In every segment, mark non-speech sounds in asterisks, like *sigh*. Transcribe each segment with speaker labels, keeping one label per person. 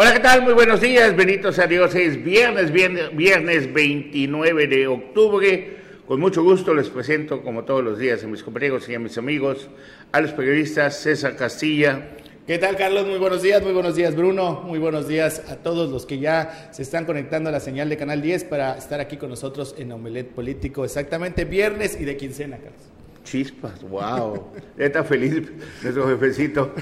Speaker 1: Hola, ¿qué tal? Muy buenos días, benitos a Dios. Es viernes, viernes, viernes 29 de octubre. Con mucho gusto les presento, como todos los días, a mis compañeros y a mis amigos, a los periodistas César Castilla.
Speaker 2: ¿Qué tal, Carlos? Muy buenos días, muy buenos días, Bruno. Muy buenos días a todos los que ya se están conectando a la señal de Canal 10 para estar aquí con nosotros en Omelet Político. Exactamente viernes y de quincena, Carlos.
Speaker 1: Chispas, wow. Está feliz nuestro jefecito.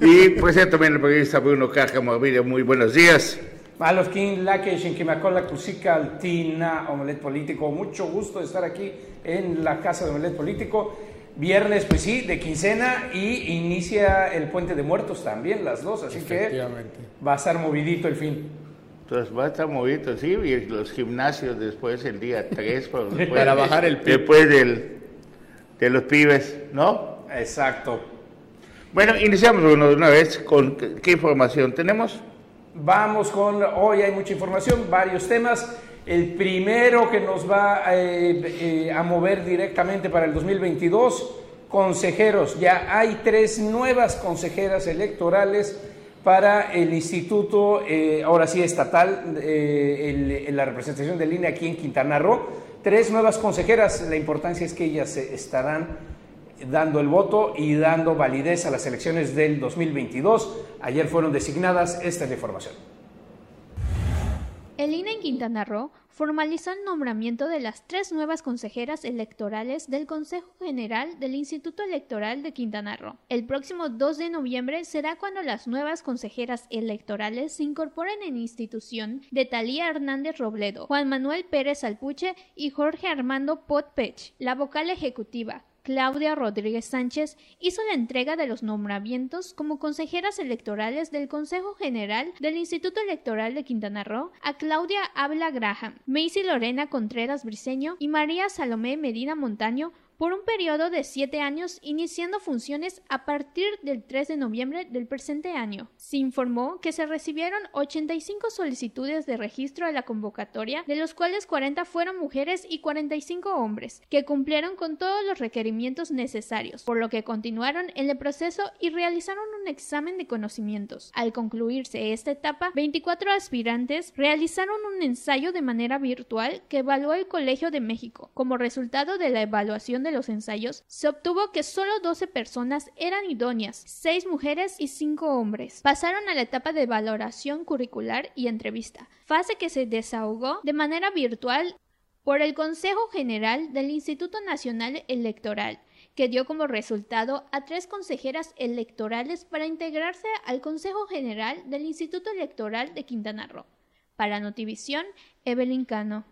Speaker 1: Y presento también el periodista Bruno Cárcamo. Muy buenos días.
Speaker 3: Maloskin, Lakesh, en Quimacola, Cusica, Altina, Omelet Político. Mucho gusto de estar aquí en la casa de Omelet Político. Viernes, pues sí, de quincena y inicia el Puente de Muertos también, las dos. Así que va a estar movidito el fin.
Speaker 1: Entonces va a estar movidito, sí, y los gimnasios después el día 3. *laughs*
Speaker 2: Para bajar el
Speaker 1: Después del de los pibes, ¿no?
Speaker 3: Exacto.
Speaker 1: Bueno, iniciamos uno de una vez con qué información tenemos.
Speaker 3: Vamos con, hoy hay mucha información, varios temas. El primero que nos va eh, eh, a mover directamente para el 2022, consejeros. Ya hay tres nuevas consejeras electorales para el instituto, eh, ahora sí estatal, en la representación de línea aquí en Quintana Roo tres nuevas consejeras. La importancia es que ellas estarán dando el voto y dando validez a las elecciones del 2022. Ayer fueron designadas. Esta es la información.
Speaker 4: El INE en Quintana Roo formalizó el nombramiento de las tres nuevas consejeras electorales del Consejo General del Instituto Electoral de Quintana Roo. El próximo 2 de noviembre será cuando las nuevas consejeras electorales se incorporen en institución de Talía Hernández Robledo, Juan Manuel Pérez Alpuche y Jorge Armando Potpech, la vocal ejecutiva, Claudia Rodríguez Sánchez hizo la entrega de los nombramientos como consejeras electorales del Consejo General del Instituto Electoral de Quintana Roo a Claudia Ávila Graham, Macy Lorena Contreras Briceño y María Salomé Medina Montaño por un periodo de siete años, iniciando funciones a partir del 3 de noviembre del presente año. Se informó que se recibieron 85 solicitudes de registro a la convocatoria, de los cuales 40 fueron mujeres y 45 hombres, que cumplieron con todos los requerimientos necesarios, por lo que continuaron en el proceso y realizaron un examen de conocimientos. Al concluirse esta etapa, 24 aspirantes realizaron un ensayo de manera virtual que evaluó el Colegio de México. Como resultado de la evaluación de los ensayos, se obtuvo que solo 12 personas eran idóneas, 6 mujeres y 5 hombres. Pasaron a la etapa de valoración curricular y entrevista, fase que se desahogó de manera virtual por el Consejo General del Instituto Nacional Electoral, que dio como resultado a tres consejeras electorales para integrarse al Consejo General del Instituto Electoral de Quintana Roo. Para Notivisión, Evelyn Cano.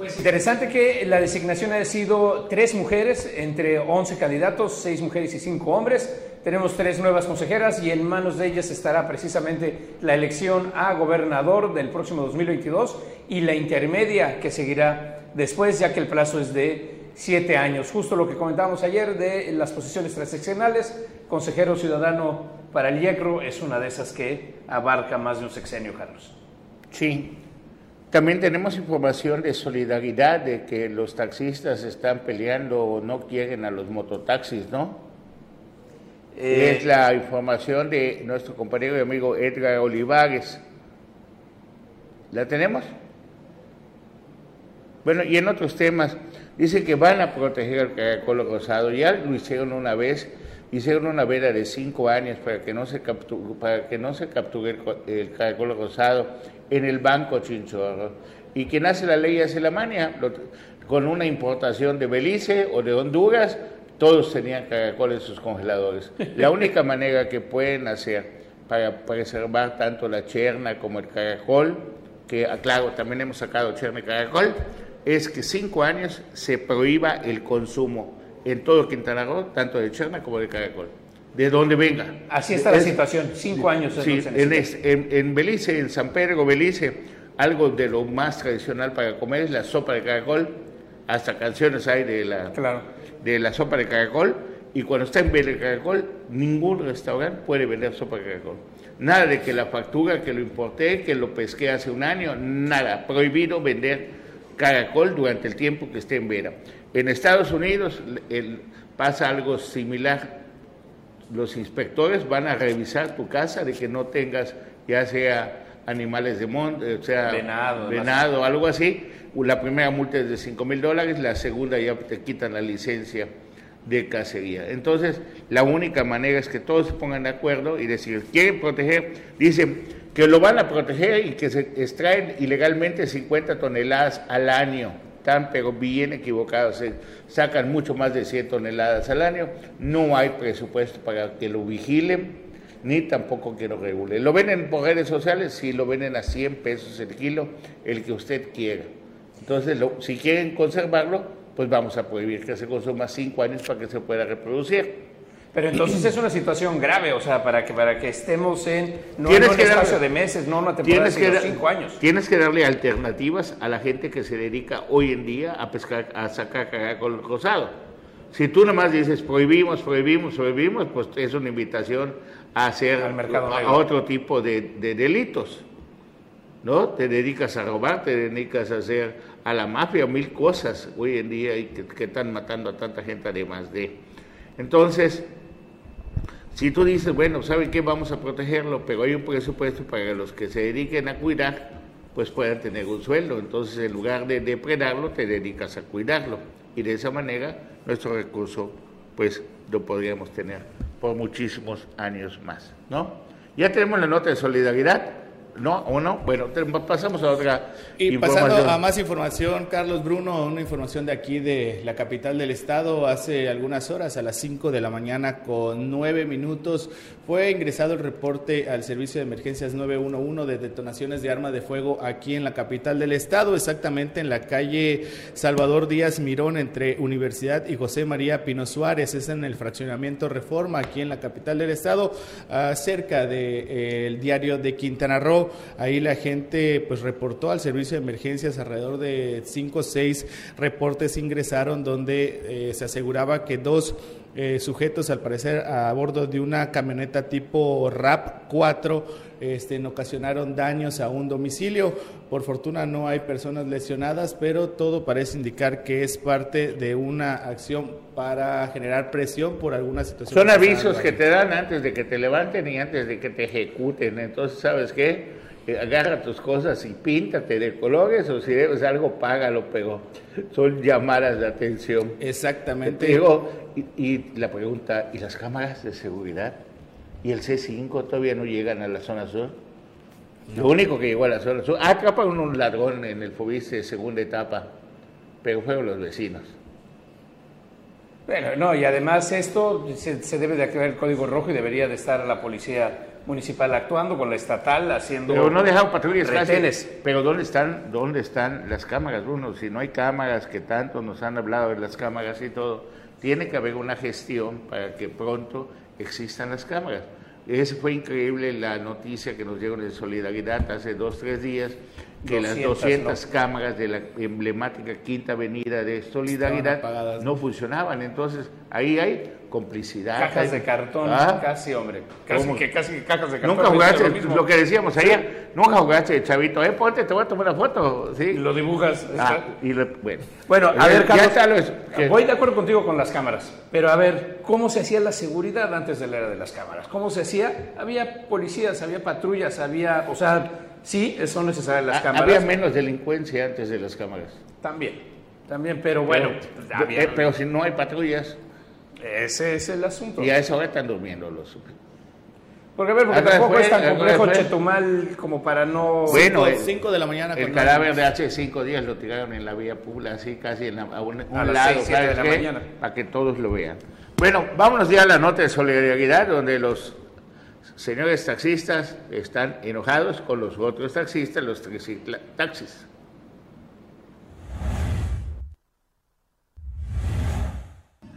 Speaker 3: Pues interesante que la designación haya sido tres mujeres entre 11 candidatos, seis mujeres y cinco hombres. Tenemos tres nuevas consejeras y en manos de ellas estará precisamente la elección a gobernador del próximo 2022 y la intermedia que seguirá después, ya que el plazo es de siete años. Justo lo que comentábamos ayer de las posiciones transaccionales, consejero ciudadano para el IECRO es una de esas que abarca más de un sexenio, Carlos.
Speaker 1: Sí, también tenemos información de solidaridad de que los taxistas están peleando o no quieren a los mototaxis, ¿no? Eh, es la información de nuestro compañero y amigo Edgar Olivares. ¿La tenemos? Bueno, y en otros temas, dice que van a proteger al caracol rosado. Ya lo hicieron una vez, hicieron una veda de cinco años para que no se capture, para que no se capture el, el caracol rosado en el Banco Chinchorro. Y quien hace la ley hace la mania, con una importación de Belice o de Honduras, todos tenían caracol en sus congeladores. La *laughs* única manera que pueden hacer para preservar tanto la cherna como el caracol, que ah, claro, también hemos sacado cherna y caracol, es que cinco años se prohíba el consumo en todo Quintana Roo, tanto de cherna como de caracol de donde venga.
Speaker 3: Así está la situación, cinco años.
Speaker 1: Sí, en, en, Belice, en San Pedro Belice, algo de lo más tradicional para comer es la sopa de caracol, hasta canciones hay de la, de la sopa de caracol, y cuando está en Belice caracol, ningún restaurante puede vender sopa de caracol. Nada de que la factura, que lo importé, que lo pesqué hace un año, nada, prohibido vender caracol durante el tiempo que esté en Vera. En Estados Unidos pasa algo similar los inspectores van a revisar tu casa de que no tengas ya sea animales de monte, o sea,
Speaker 3: Venado,
Speaker 1: venado, algo así. La primera multa es de 5 mil dólares, la segunda ya te quitan la licencia de cacería. Entonces, la única manera es que todos se pongan de acuerdo y decir, quieren proteger, dicen que lo van a proteger y que se extraen ilegalmente 50 toneladas al año. Están pero bien equivocados, se sacan mucho más de 100 toneladas al año, no hay presupuesto para que lo vigilen, ni tampoco que lo regulen. ¿Lo venden por redes sociales? Sí, lo venden a 100 pesos el kilo, el que usted quiera. Entonces, si quieren conservarlo, pues vamos a prohibir que se consuma cinco años para que se pueda reproducir.
Speaker 3: Pero entonces es una situación grave, o sea, para que para que estemos en no en un espacio de meses, no una temporada de cinco años.
Speaker 1: Tienes que darle alternativas a la gente que se dedica hoy en día a pescar, a sacar caracol rosado. Si tú nomás dices prohibimos, prohibimos, prohibimos, pues es una invitación a hacer a otro tipo de, de delitos. ¿no? Te dedicas a robar, te dedicas a hacer a la mafia, mil cosas hoy en día y que, están matando a tanta gente además de. Entonces, si tú dices, bueno, ¿saben qué? Vamos a protegerlo, pero hay un presupuesto para los que se dediquen a cuidar, pues puedan tener un sueldo. Entonces, en lugar de depredarlo, te dedicas a cuidarlo. Y de esa manera, nuestro recurso, pues, lo podríamos tener por muchísimos años más, ¿no? Ya tenemos la nota de solidaridad. ¿No? ¿O no? Bueno, pasamos a otra.
Speaker 2: Y pasando a más información, Carlos Bruno, una información de aquí de la capital del estado. Hace algunas horas, a las 5 de la mañana, con 9 minutos, fue ingresado el reporte al servicio de emergencias 911 de detonaciones de arma de fuego aquí en la capital del estado, exactamente en la calle Salvador Díaz Mirón, entre Universidad y José María Pino Suárez. Es en el fraccionamiento Reforma, aquí en la capital del estado, cerca del de, eh, diario de Quintana Roo. Ahí la gente pues reportó al servicio de emergencias alrededor de cinco o seis reportes ingresaron donde eh, se aseguraba que dos eh, sujetos, al parecer, a bordo de una camioneta tipo RAP 4, este, ocasionaron daños a un domicilio. Por fortuna no hay personas lesionadas, pero todo parece indicar que es parte de una acción para generar presión por alguna situación.
Speaker 1: Son avisos que te dan antes de que te levanten y antes de que te ejecuten. Entonces, ¿sabes qué? Agarra tus cosas y píntate de colores o si debes algo, págalo, pero son llamadas de atención.
Speaker 2: Exactamente.
Speaker 1: Digo, y, la pregunta, ¿y las cámaras de seguridad? ¿Y el C5 todavía no llegan a la zona sur? Lo único que llegó a la zona sur, ah, atraparon un ladrón en el Fobiste segunda etapa, pero fueron los vecinos.
Speaker 3: Bueno, no, y además esto se, se debe de activar el código rojo y debería de estar la policía municipal actuando, con la estatal haciendo.
Speaker 1: Pero no dejaron patrullas Pero ¿dónde están, ¿dónde están las cámaras, Bruno? Si no hay cámaras, que tanto nos han hablado de las cámaras y todo, tiene que haber una gestión para que pronto existan las cámaras. Ese fue increíble la noticia que nos llegó de Solidaridad hace dos, tres días, que las 200 cámaras de la emblemática Quinta Avenida de Solidaridad no funcionaban. Entonces, ahí hay complicidad.
Speaker 3: Cajas de cartón, ¿Ah? casi, hombre. Casi que casi cajas de cartón.
Speaker 1: Nunca jugaste, lo, que decíamos ayer, nunca jugaste, chavito, eh, ponte, te voy a tomar una foto. ¿sí?
Speaker 3: Lo dibujas.
Speaker 1: Ah, y bueno.
Speaker 3: bueno, a ver, Carlos, voy de acuerdo contigo con las cámaras, pero a ver, ¿cómo se hacía la seguridad antes de la era de las cámaras? ¿Cómo se hacía? Había policías, había patrullas, había, o sea, sí, son necesarias las cámaras.
Speaker 1: Había menos delincuencia antes de las cámaras.
Speaker 3: También, también, pero bueno.
Speaker 1: Eh, pero si no hay patrullas.
Speaker 3: Ese es el asunto.
Speaker 1: Y a esa hora están durmiendo los
Speaker 3: porque a ver, porque tampoco es tan complejo Chetumal como para no...
Speaker 1: Bueno,
Speaker 2: 5 de la mañana.
Speaker 1: El cadáver de hace cinco días lo tiraron en la vía pública, así casi en a un, lado, de la mañana. Para que todos lo vean. Bueno, vámonos ya a la nota de solidaridad, donde los señores taxistas están enojados con los otros taxistas, los taxis.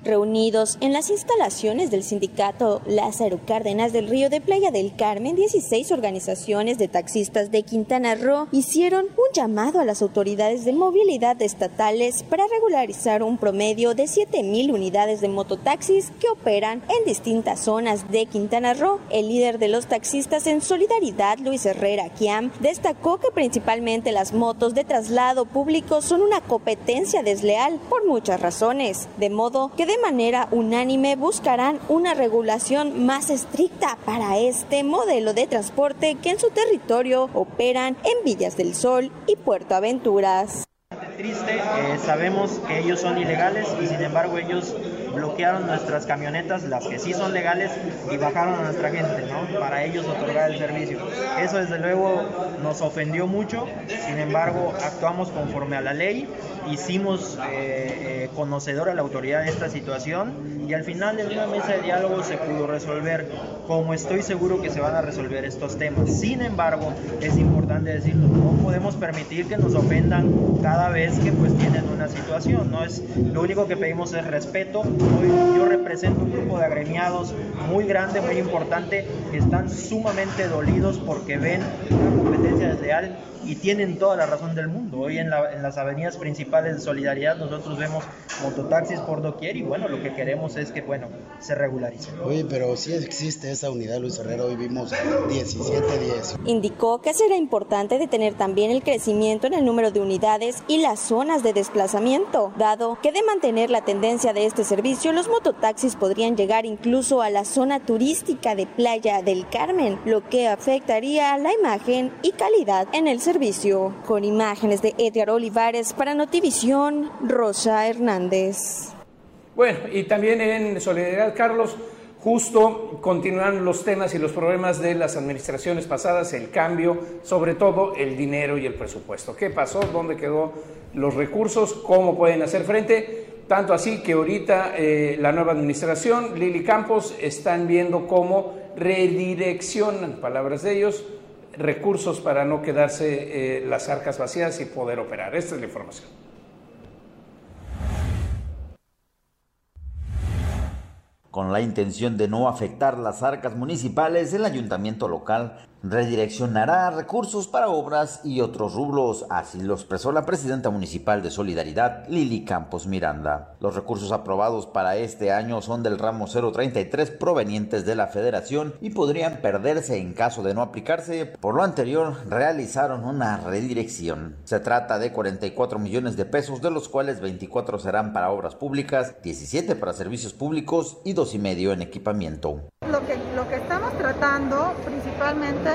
Speaker 5: Reunidos en las instalaciones del sindicato Lázaro Cárdenas del Río de Playa del Carmen, 16 organizaciones de taxistas de Quintana Roo hicieron un llamado a las autoridades de movilidad estatales para regularizar un promedio de 7.000 unidades de mototaxis que operan en distintas zonas de Quintana Roo. El líder de los taxistas en solidaridad, Luis Herrera Kiam, destacó que principalmente las motos de traslado público son una competencia desleal por muchas razones, de modo que de manera unánime buscarán una regulación más estricta para este modelo de transporte que en su territorio operan en Villas del Sol y Puerto Aventuras
Speaker 6: triste, eh, sabemos que ellos son ilegales y sin embargo ellos bloquearon nuestras camionetas, las que sí son legales, y bajaron a nuestra gente, ¿no? Para ellos otorgar el servicio. Eso desde luego nos ofendió mucho, sin embargo actuamos conforme a la ley, hicimos eh, eh, conocedor a la autoridad de esta situación y al final en una mesa de diálogo se pudo resolver, como estoy seguro que se van a resolver estos temas. Sin embargo, es importante decirlo, no podemos permitir que nos ofendan cada vez que pues tienen una situación, no es lo único que pedimos es respeto, yo represento un grupo de agremiados muy grande, muy importante, que están sumamente dolidos porque ven una competencia desleal y tienen toda la razón del mundo. Hoy en, las avenidas principales de Solidaridad nosotros vemos mototaxis por doquier y bueno, lo que queremos es que, bueno, se regularice.
Speaker 7: Oye, pero sí existe esa unidad, Luis Herrera, hoy vimos 17-10.
Speaker 5: Indicó que será importante detener también el crecimiento en el número de unidades y las zonas de desplazamiento, dado que de mantener la tendencia de este servicio, los mototaxis podrían llegar incluso a la zona turística de Playa del Carmen, lo que afectaría la imagen y calidad en el servicio servicio. Con imágenes de Edgar Olivares para Notivisión, Rosa Hernández.
Speaker 3: Bueno, y también en Solidaridad, Carlos, justo continúan los temas y los problemas de las administraciones pasadas, el cambio, sobre todo el dinero y el presupuesto. ¿Qué pasó? ¿Dónde quedó los recursos? ¿Cómo pueden hacer frente? Tanto así que ahorita eh, la nueva administración, Lili Campos, están viendo cómo redireccionan, palabras de ellos, recursos para no quedarse eh, las arcas vacías y poder operar. Esta es la información.
Speaker 8: Con la intención de no afectar las arcas municipales, el ayuntamiento local redireccionará recursos para obras y otros rubros, así lo expresó la presidenta municipal de Solidaridad, Lili Campos Miranda. Los recursos aprobados para este año son del ramo 033 provenientes de la federación y podrían perderse en caso de no aplicarse. Por lo anterior, realizaron una redirección. Se trata de 44 millones de pesos, de los cuales 24 serán para obras públicas, 17 para servicios públicos y dos y medio en equipamiento.
Speaker 9: Lo que, lo que estamos tratando principalmente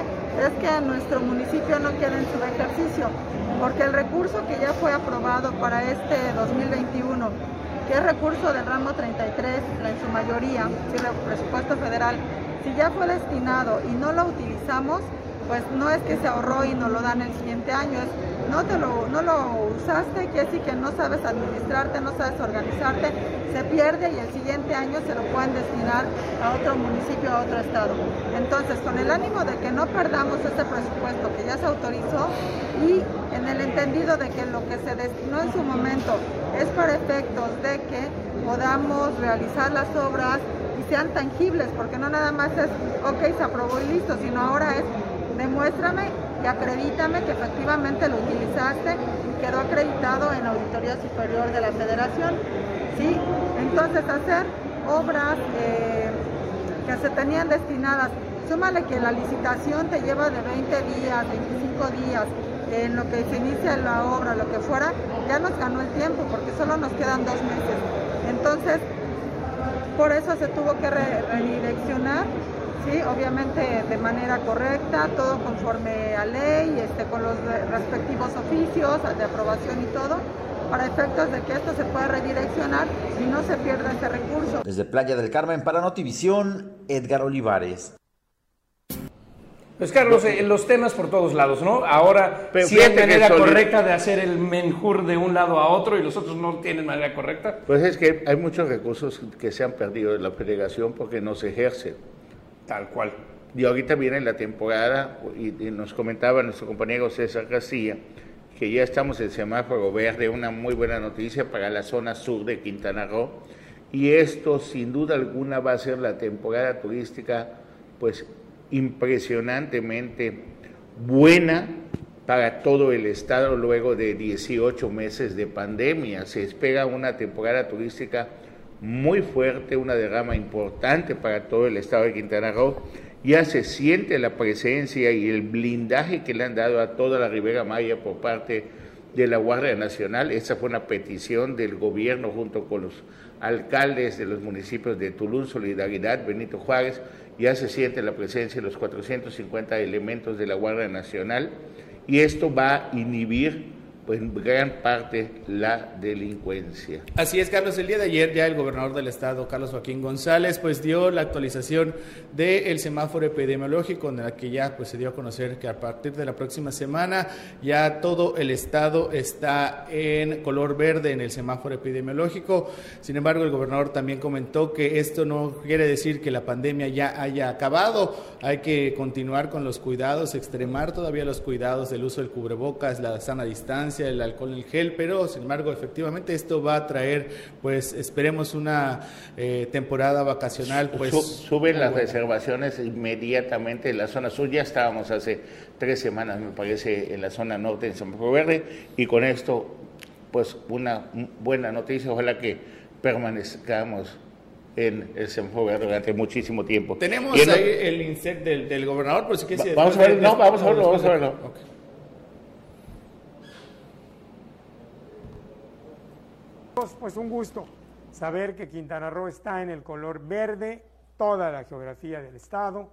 Speaker 9: es que nuestro municipio no quede en su ejercicio, porque el recurso que ya fue aprobado para este 2021, que es recurso del ramo 33 en su mayoría, si el presupuesto federal, si ya fue destinado y no lo utilizamos, pues no es que se ahorró y no lo dan el siguiente año, es no, te lo, no lo usaste, quiere decir que no sabes administrarte, no sabes organizarte, se pierde y el siguiente año se lo pueden destinar a otro municipio, a otro estado. Entonces, con el ánimo de que no perdamos este presupuesto que ya se autorizó y en el entendido de que lo que se destinó en su momento es para efectos de que podamos realizar las obras y sean tangibles, porque no nada más es, ok, se aprobó y listo, sino ahora es, demuéstrame y acredítame que efectivamente lo utilizaste y quedó acreditado en la Auditoría Superior de la Federación. ¿sí? Entonces hacer obras eh, que se tenían destinadas, súmale que la licitación te lleva de 20 días, 25 días, en lo que se inicia la obra, lo que fuera, ya nos ganó el tiempo porque solo nos quedan dos meses. Entonces, por eso se tuvo que redireccionar ¿sí? obviamente de manera correcta, todo conforme a ley, este, con los respectivos oficios de aprobación y todo, para efectos de que esto se pueda redireccionar y no se pierda ese recurso.
Speaker 8: Desde Playa del Carmen para Notivisión, Edgar Olivares.
Speaker 3: Pues Carlos, eh, los temas por todos lados, ¿no? Ahora, si hay manera correcta de hacer el menjur de un lado a otro y los otros no tienen manera correcta.
Speaker 1: Pues es que hay muchos recursos que se han perdido de la federación porque no se ejercen.
Speaker 3: Tal cual.
Speaker 1: Y ahorita viene la temporada, y, nos comentaba nuestro compañero César García, que ya estamos en semáforo verde, una muy buena noticia para la zona sur de Quintana Roo. Y esto, sin duda alguna, va a ser la temporada turística, pues, impresionantemente buena para todo el estado luego de 18 meses de pandemia. Se espera una temporada turística muy fuerte, una derrama importante para todo el estado de Quintana Roo. Ya se siente la presencia y el blindaje que le han dado a toda la Ribera Maya por parte de la Guardia Nacional. Esa fue una petición del gobierno junto con los alcaldes de los municipios de Tulum, Solidaridad, Benito Juárez, ya se siente la presencia de los 450 elementos de la Guardia Nacional y esto va a inhibir pues, gran parte la delincuencia.
Speaker 2: Así es, Carlos. El día de ayer ya el gobernador del estado, Carlos Joaquín González, pues dio la actualización del semáforo epidemiológico, en la que ya pues se dio a conocer que a partir de la próxima semana ya todo el estado está en color verde en el semáforo epidemiológico. Sin embargo, el gobernador también comentó que esto no quiere decir que la pandemia ya haya acabado. Hay que continuar con los cuidados, extremar todavía los cuidados del uso del cubrebocas, la sana distancia el alcohol en el gel, pero sin embargo, efectivamente esto va a traer, pues esperemos una eh, temporada vacacional. Pues,
Speaker 1: suben las reservaciones inmediatamente en la zona sur, ya estábamos hace tres semanas, me parece, en la zona norte en San Verde, y con esto, pues una buena noticia, ojalá que permanezcamos en el semáforo verde durante muchísimo tiempo.
Speaker 2: Tenemos ahí el insert del, gobernador, por si quieres...
Speaker 1: Vamos a verlo, no, vamos a verlo, vamos a verlo.
Speaker 10: Pues un gusto saber que Quintana Roo está en el color verde, toda la geografía del estado,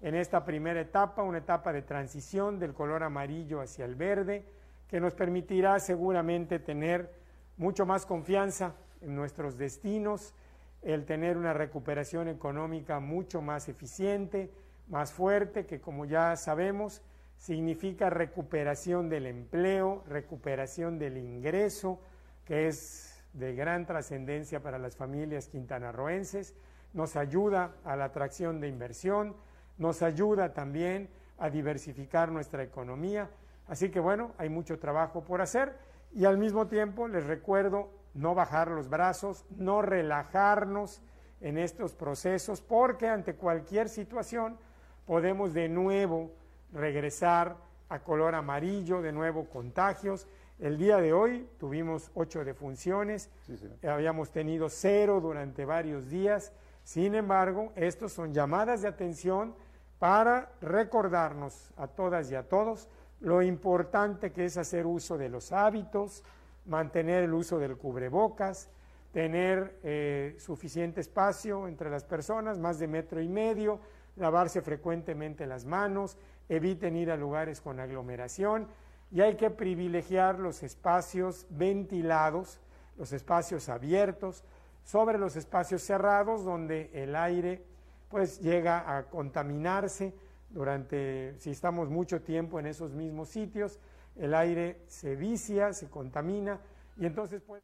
Speaker 10: en esta primera etapa, una etapa de transición del color amarillo hacia el verde, que nos permitirá seguramente tener mucho más confianza en nuestros destinos, el tener una recuperación económica mucho más eficiente, más fuerte, que como ya sabemos, significa recuperación del empleo, recuperación del ingreso, que es de gran trascendencia para las familias quintanarroenses, nos ayuda a la atracción de inversión, nos ayuda también a diversificar nuestra economía. Así que bueno, hay mucho trabajo por hacer y al mismo tiempo les recuerdo no bajar los brazos, no relajarnos en estos procesos, porque ante cualquier situación podemos de nuevo regresar a color amarillo, de nuevo contagios el día de hoy tuvimos ocho defunciones, habíamos tenido cero durante varios días. Sin embargo, estos son llamadas de atención para recordarnos a todas y a todos lo importante que es hacer uso de los hábitos, mantener el uso del cubrebocas, tener eh, suficiente espacio entre las personas, más de metro y medio, lavarse frecuentemente las manos, eviten ir a lugares con aglomeración y hay que privilegiar los espacios ventilados, los espacios abiertos, sobre los espacios cerrados donde el aire pues llega a contaminarse durante, si estamos mucho tiempo en esos mismos sitios, el aire se vicia, se contamina y entonces pues...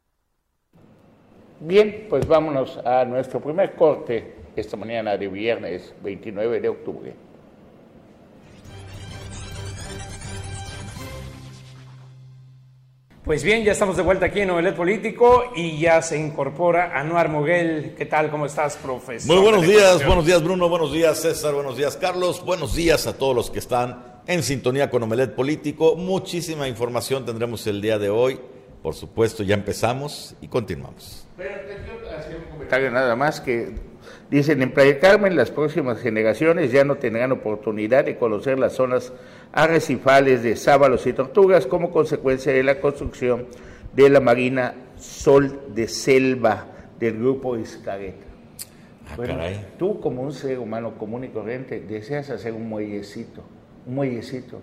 Speaker 1: Bien, pues vámonos a nuestro primer corte esta mañana de viernes 29 de octubre.
Speaker 3: Pues bien, ya estamos de vuelta aquí en Novelet Político y ya se incorpora Anuar Moguel. ¿Qué tal? ¿Cómo estás, profesor?
Speaker 11: Muy buenos días, buenos días Bruno, buenos días César, buenos días Carlos, buenos días a todos los que están en sintonía con Omelet Político. Muchísima información tendremos el día de hoy. Por supuesto, ya empezamos y continuamos.
Speaker 1: Pero hacer un comentario nada más que dicen en Playa Carmen las próximas generaciones ya no tendrán oportunidad de conocer las zonas arrecifales de sábalos y tortugas como consecuencia de la construcción de la Marina Sol de Selva del grupo Iscareta. Ah, tú como un ser humano común y corriente deseas hacer un muellecito, un muellecito,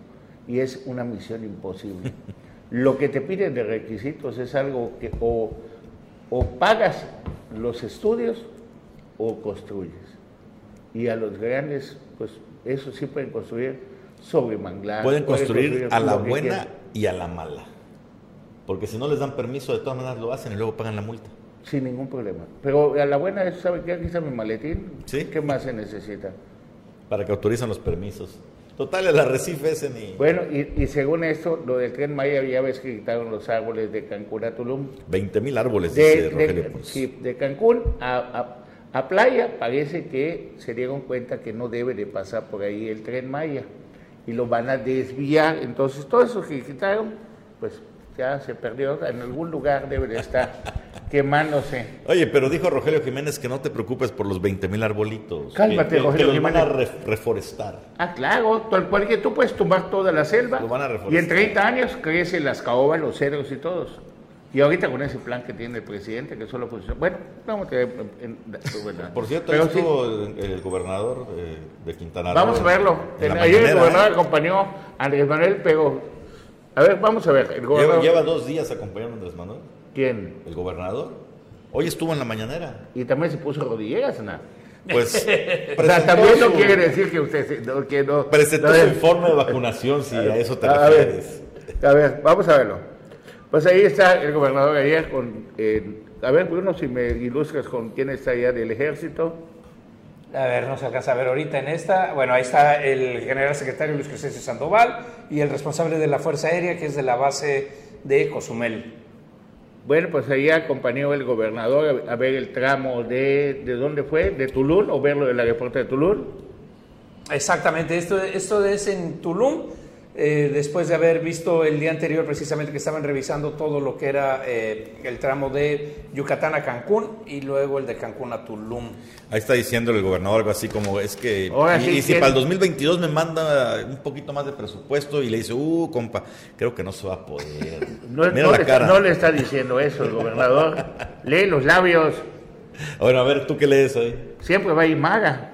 Speaker 1: y es una misión imposible. *laughs* Lo que te piden de requisitos es algo que o, o pagas los estudios o construyes. Y a los grandes, pues eso sí pueden construir sobre manglar.
Speaker 11: Pueden construir, a la buena y a la mala. Porque si no les dan permiso, de todas maneras lo hacen y luego pagan la multa.
Speaker 1: Sin ningún problema. Pero a la buena, ¿sabe qué? Aquí está mi maletín. ¿Sí? ¿Qué más se necesita?
Speaker 11: Para que autorizan los permisos. Total, el arrecife ese ni...
Speaker 1: Bueno, y, según esto, lo del tren Maya, ya ves que quitaron los árboles de Cancún a Tulum.
Speaker 11: 20 mil árboles, de,
Speaker 1: Rogelio Sí, de Cancún a, a Playa parece que se dieron cuenta que no debe de pasar por ahí el tren Maya y lo van a desviar. Entonces, todo eso que quitaron, pues ya se perdió. En algún lugar debe de estar *laughs* quemándose.
Speaker 11: Oye, pero dijo Rogelio Jiménez que no te preocupes por los 20 mil arbolitos.
Speaker 1: Cálmate, Rogelio
Speaker 11: que los van a reforestar.
Speaker 1: Ah, claro, tal cual que tú puedes tumbar toda la selva. y en 30 años crecen las caobas, los cedros y todos. Y ahorita con ese plan que tiene el presidente, que solo funciona. Bueno, vamos a ver.
Speaker 11: Por cierto, ahí estuvo el, el, gobernador de, de Quintana Roo.
Speaker 1: Vamos a verlo. Ayer el gobernador ¿eh? acompañó a Andrés Manuel, pero. A ver, vamos a ver. El
Speaker 11: gobernador... lleva, lleva dos días acompañando a Andrés Manuel.
Speaker 1: ¿Quién?
Speaker 11: El gobernador. Hoy estuvo en la mañanera.
Speaker 1: Y también se puso rodilleras, ¿no?
Speaker 11: Pues *laughs*
Speaker 1: o sea, también no quiere decir que usted no, que no,
Speaker 11: presentó
Speaker 1: no,
Speaker 11: su informe de vacunación, si a eso te
Speaker 1: a
Speaker 11: refieres.
Speaker 1: Ver, a ver, vamos a verlo. Pues ahí está el gobernador ayer con... Eh, a ver, Bruno, si me ilustras con quién está allá del ejército.
Speaker 3: A ver, no se alcanza a ver ahorita en esta. Bueno, ahí está el general secretario Luis Crescencio Sandoval y el responsable de la Fuerza Aérea, que es de la base de Cozumel.
Speaker 1: Bueno, pues ahí acompañó el gobernador a, ver el tramo de, ¿de dónde fue? ¿De Tulum o verlo del aeropuerto de Tulum?
Speaker 3: Exactamente, esto, esto es en Tulum, eh, después de haber visto el día anterior precisamente que estaban revisando todo lo que era eh, el tramo de Yucatán a Cancún y luego el de Cancún a Tulum.
Speaker 11: Ahí está diciendo el gobernador algo así como es que... Ahora, y, sí, y si para el 2022 me manda un poquito más de presupuesto y le dice, uh, compa, creo que no se va a poder.
Speaker 1: No, Mira no, la le, cara. no le está diciendo eso el gobernador. *laughs* Lee los labios.
Speaker 11: Bueno, a ver, ¿tú qué lees ahí?
Speaker 1: Siempre va a ir maga.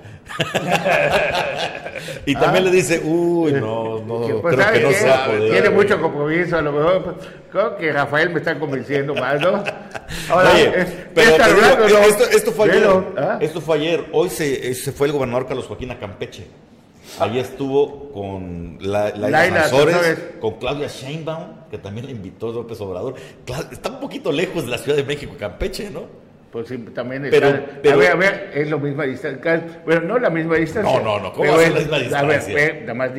Speaker 11: Y también ah. le dice, uy, no, no, pues, creo que no se va a poder.
Speaker 1: Tiene mucho compromiso, a lo mejor. Creo que Rafael me está convenciendo más, ¿no?
Speaker 11: Ahora, Oye, pero te digo, hablando, esto, esto, fue ayer. ¿Ah? Esto fue ayer. Hoy se, se fue el gobernador Carlos Joaquín a Campeche. Allí estuvo con la, la
Speaker 1: Laila
Speaker 11: con Claudia Sheinbaum, que también le invitó López Obrador. Está un poquito lejos de la Ciudad de México, Campeche, ¿no?
Speaker 1: Pues sí, también está. Pero, pero, a ver, a ver, es la misma distancia. Bueno, no la misma distancia.
Speaker 11: No, no, no. ¿Cómo va ser la misma distancia?
Speaker 1: A ver, nada más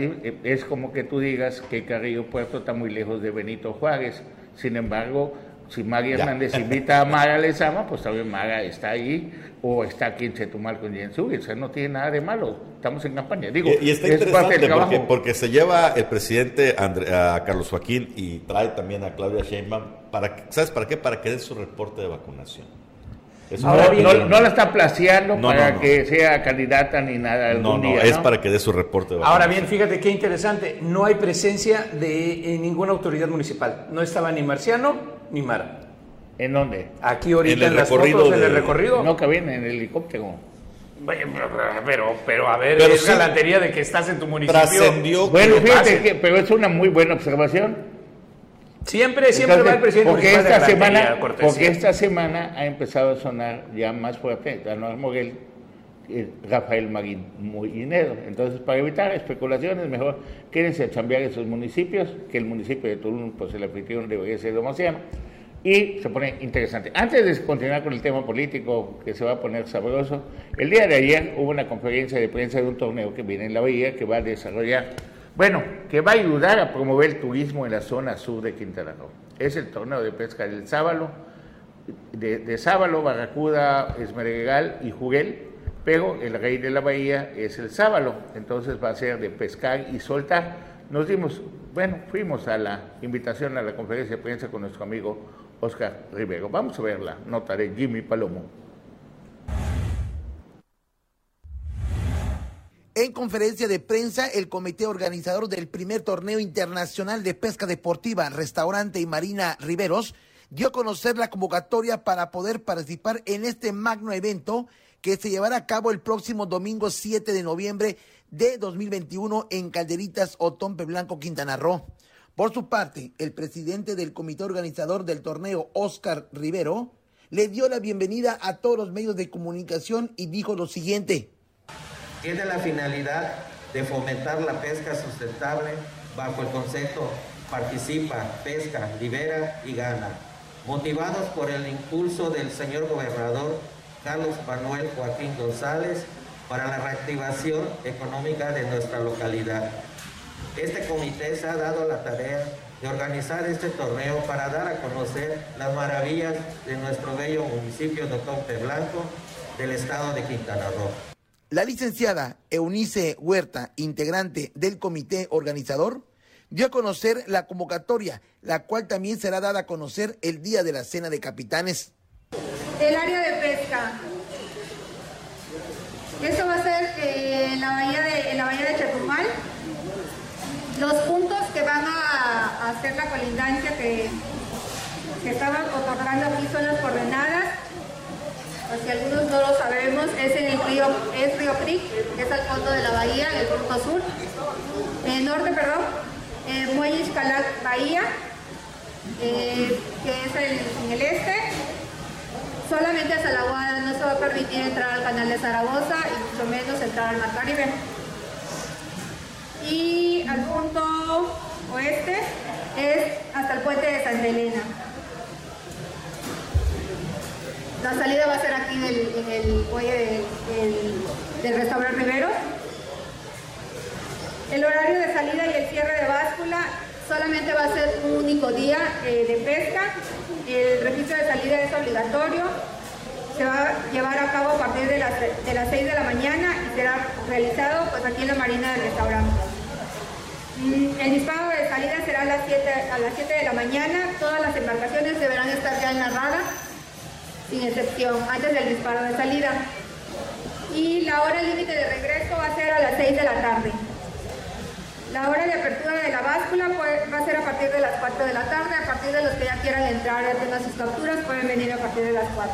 Speaker 1: es como que tú digas que Carrillo Puerto está muy lejos de Benito Juárez. Sin embargo, si María Hernández invita a Mara Lezama, pues también Mara está ahí o está aquí en Chetumal con Jensú, o sea, no tiene nada de malo, estamos en campaña. Digo,
Speaker 11: y, y está interesante porque, porque, se lleva el presidente André, a Carlos Joaquín y trae también a Claudia Sheinbaum, para, ¿sabes para qué? Para que den su reporte de vacunación.
Speaker 1: Ahora no, bien, no, no, la está placeando no, para que sea candidata ni nada algún
Speaker 11: no,
Speaker 1: día.
Speaker 11: es para que dé su reporte. De
Speaker 3: Ahora bien, fíjate qué interesante, no hay presencia de ninguna autoridad municipal. No estaba ni Marciano ni Mara.
Speaker 1: ¿En dónde?
Speaker 3: Aquí ahorita en, en las fotos, de... en el recorrido.
Speaker 1: No cabían en el helicóptero.
Speaker 3: Pero, pero, a ver, pero es sí, galantería de que estás en tu municipio.
Speaker 11: Trascendió.
Speaker 1: Bueno, fíjate, que, pero es una muy buena observación.
Speaker 3: Siempre, siempre Entonces, va el presidente
Speaker 1: porque esta semana, porque esta semana ha empezado a sonar ya más fuerte Anuar Moguel Rafael Marín muy dinero. Entonces, para evitar especulaciones, mejor quédense a chambear en sus municipios, que el municipio de Tulum, pues el anfitrión debería ser demasiado. Y se pone interesante. Antes de continuar con el tema político, que se va a poner sabroso, el día de ayer hubo una conferencia de prensa de un torneo que viene en la Bahía, que va a desarrollar bueno, que va a ayudar a promover el turismo en la zona sur de Quintana Roo. Es el torneo de pesca del Sábalo, de, de Sábalo, Barracuda, Esmergal y Juguel, pero el rey de la bahía es el Sábalo, entonces va a ser de pescar y soltar. Nos dimos, bueno, fuimos a la invitación a la conferencia de prensa con nuestro amigo Oscar Rivero. Vamos a ver la nota de Jimmy Palomo.
Speaker 12: En conferencia de prensa, el comité organizador del primer torneo internacional de pesca deportiva, restaurante y marina Riveros dio a conocer la convocatoria para poder participar en este magno evento que se llevará a cabo el próximo domingo 7 de noviembre de 2021 en Calderitas, Otompe Blanco, Quintana Roo. Por su parte, el presidente del comité organizador del torneo, Oscar Rivero, le dio la bienvenida a todos los medios de comunicación y dijo lo siguiente
Speaker 13: tiene la finalidad de fomentar la pesca sustentable bajo el concepto participa, pesca, libera y gana, motivados por el impulso del señor gobernador Carlos Manuel Joaquín González para la reactivación económica de nuestra localidad. Este comité se ha dado la tarea de organizar este torneo para dar a conocer las maravillas de nuestro bello municipio de Tompe Blanco del estado de Quintana Roo.
Speaker 12: La licenciada Eunice Huerta, integrante del comité organizador, dio a conocer la convocatoria, la cual también será dada a conocer el día de la cena de capitanes.
Speaker 14: El área de pesca. Esto va a ser eh, en, la bahía de, en la bahía de Chetumal. Los puntos que van a, a hacer la colindancia que que estaban otorgando aquí son las coordenadas. Si algunos no lo sabemos, es en el río, es Río Creek, que es al fondo de la bahía, en el punto sur. El norte, perdón, eh, Muelle Bahía, eh, que es en el este. Solamente hasta la Guada no se va a permitir entrar al canal de Zaragoza y mucho menos entrar al Mar Caribe. Y al punto oeste es hasta el puente de Santa Elena. La salida va a ser aquí en el muelle del, del restaurante Rivero. El horario de salida y el cierre de báscula solamente va a ser un único día eh, de pesca. El registro de salida es obligatorio. Se va a llevar a cabo a partir de las, de las 6 de la mañana y será realizado pues, aquí en la marina del restaurante. Mm, El disparo de salida será a las, 7, a las 7 de la mañana. Todas las embarcaciones deberán estar ya narradas, sin excepción, antes del disparo de salida. Y la hora límite de regreso va a ser a las 6 de la tarde. La hora de apertura de la báscula va a ser a partir de las 4 de la tarde. A partir de los que ya quieran entrar a tener sus capturas, pueden venir a partir de las 4.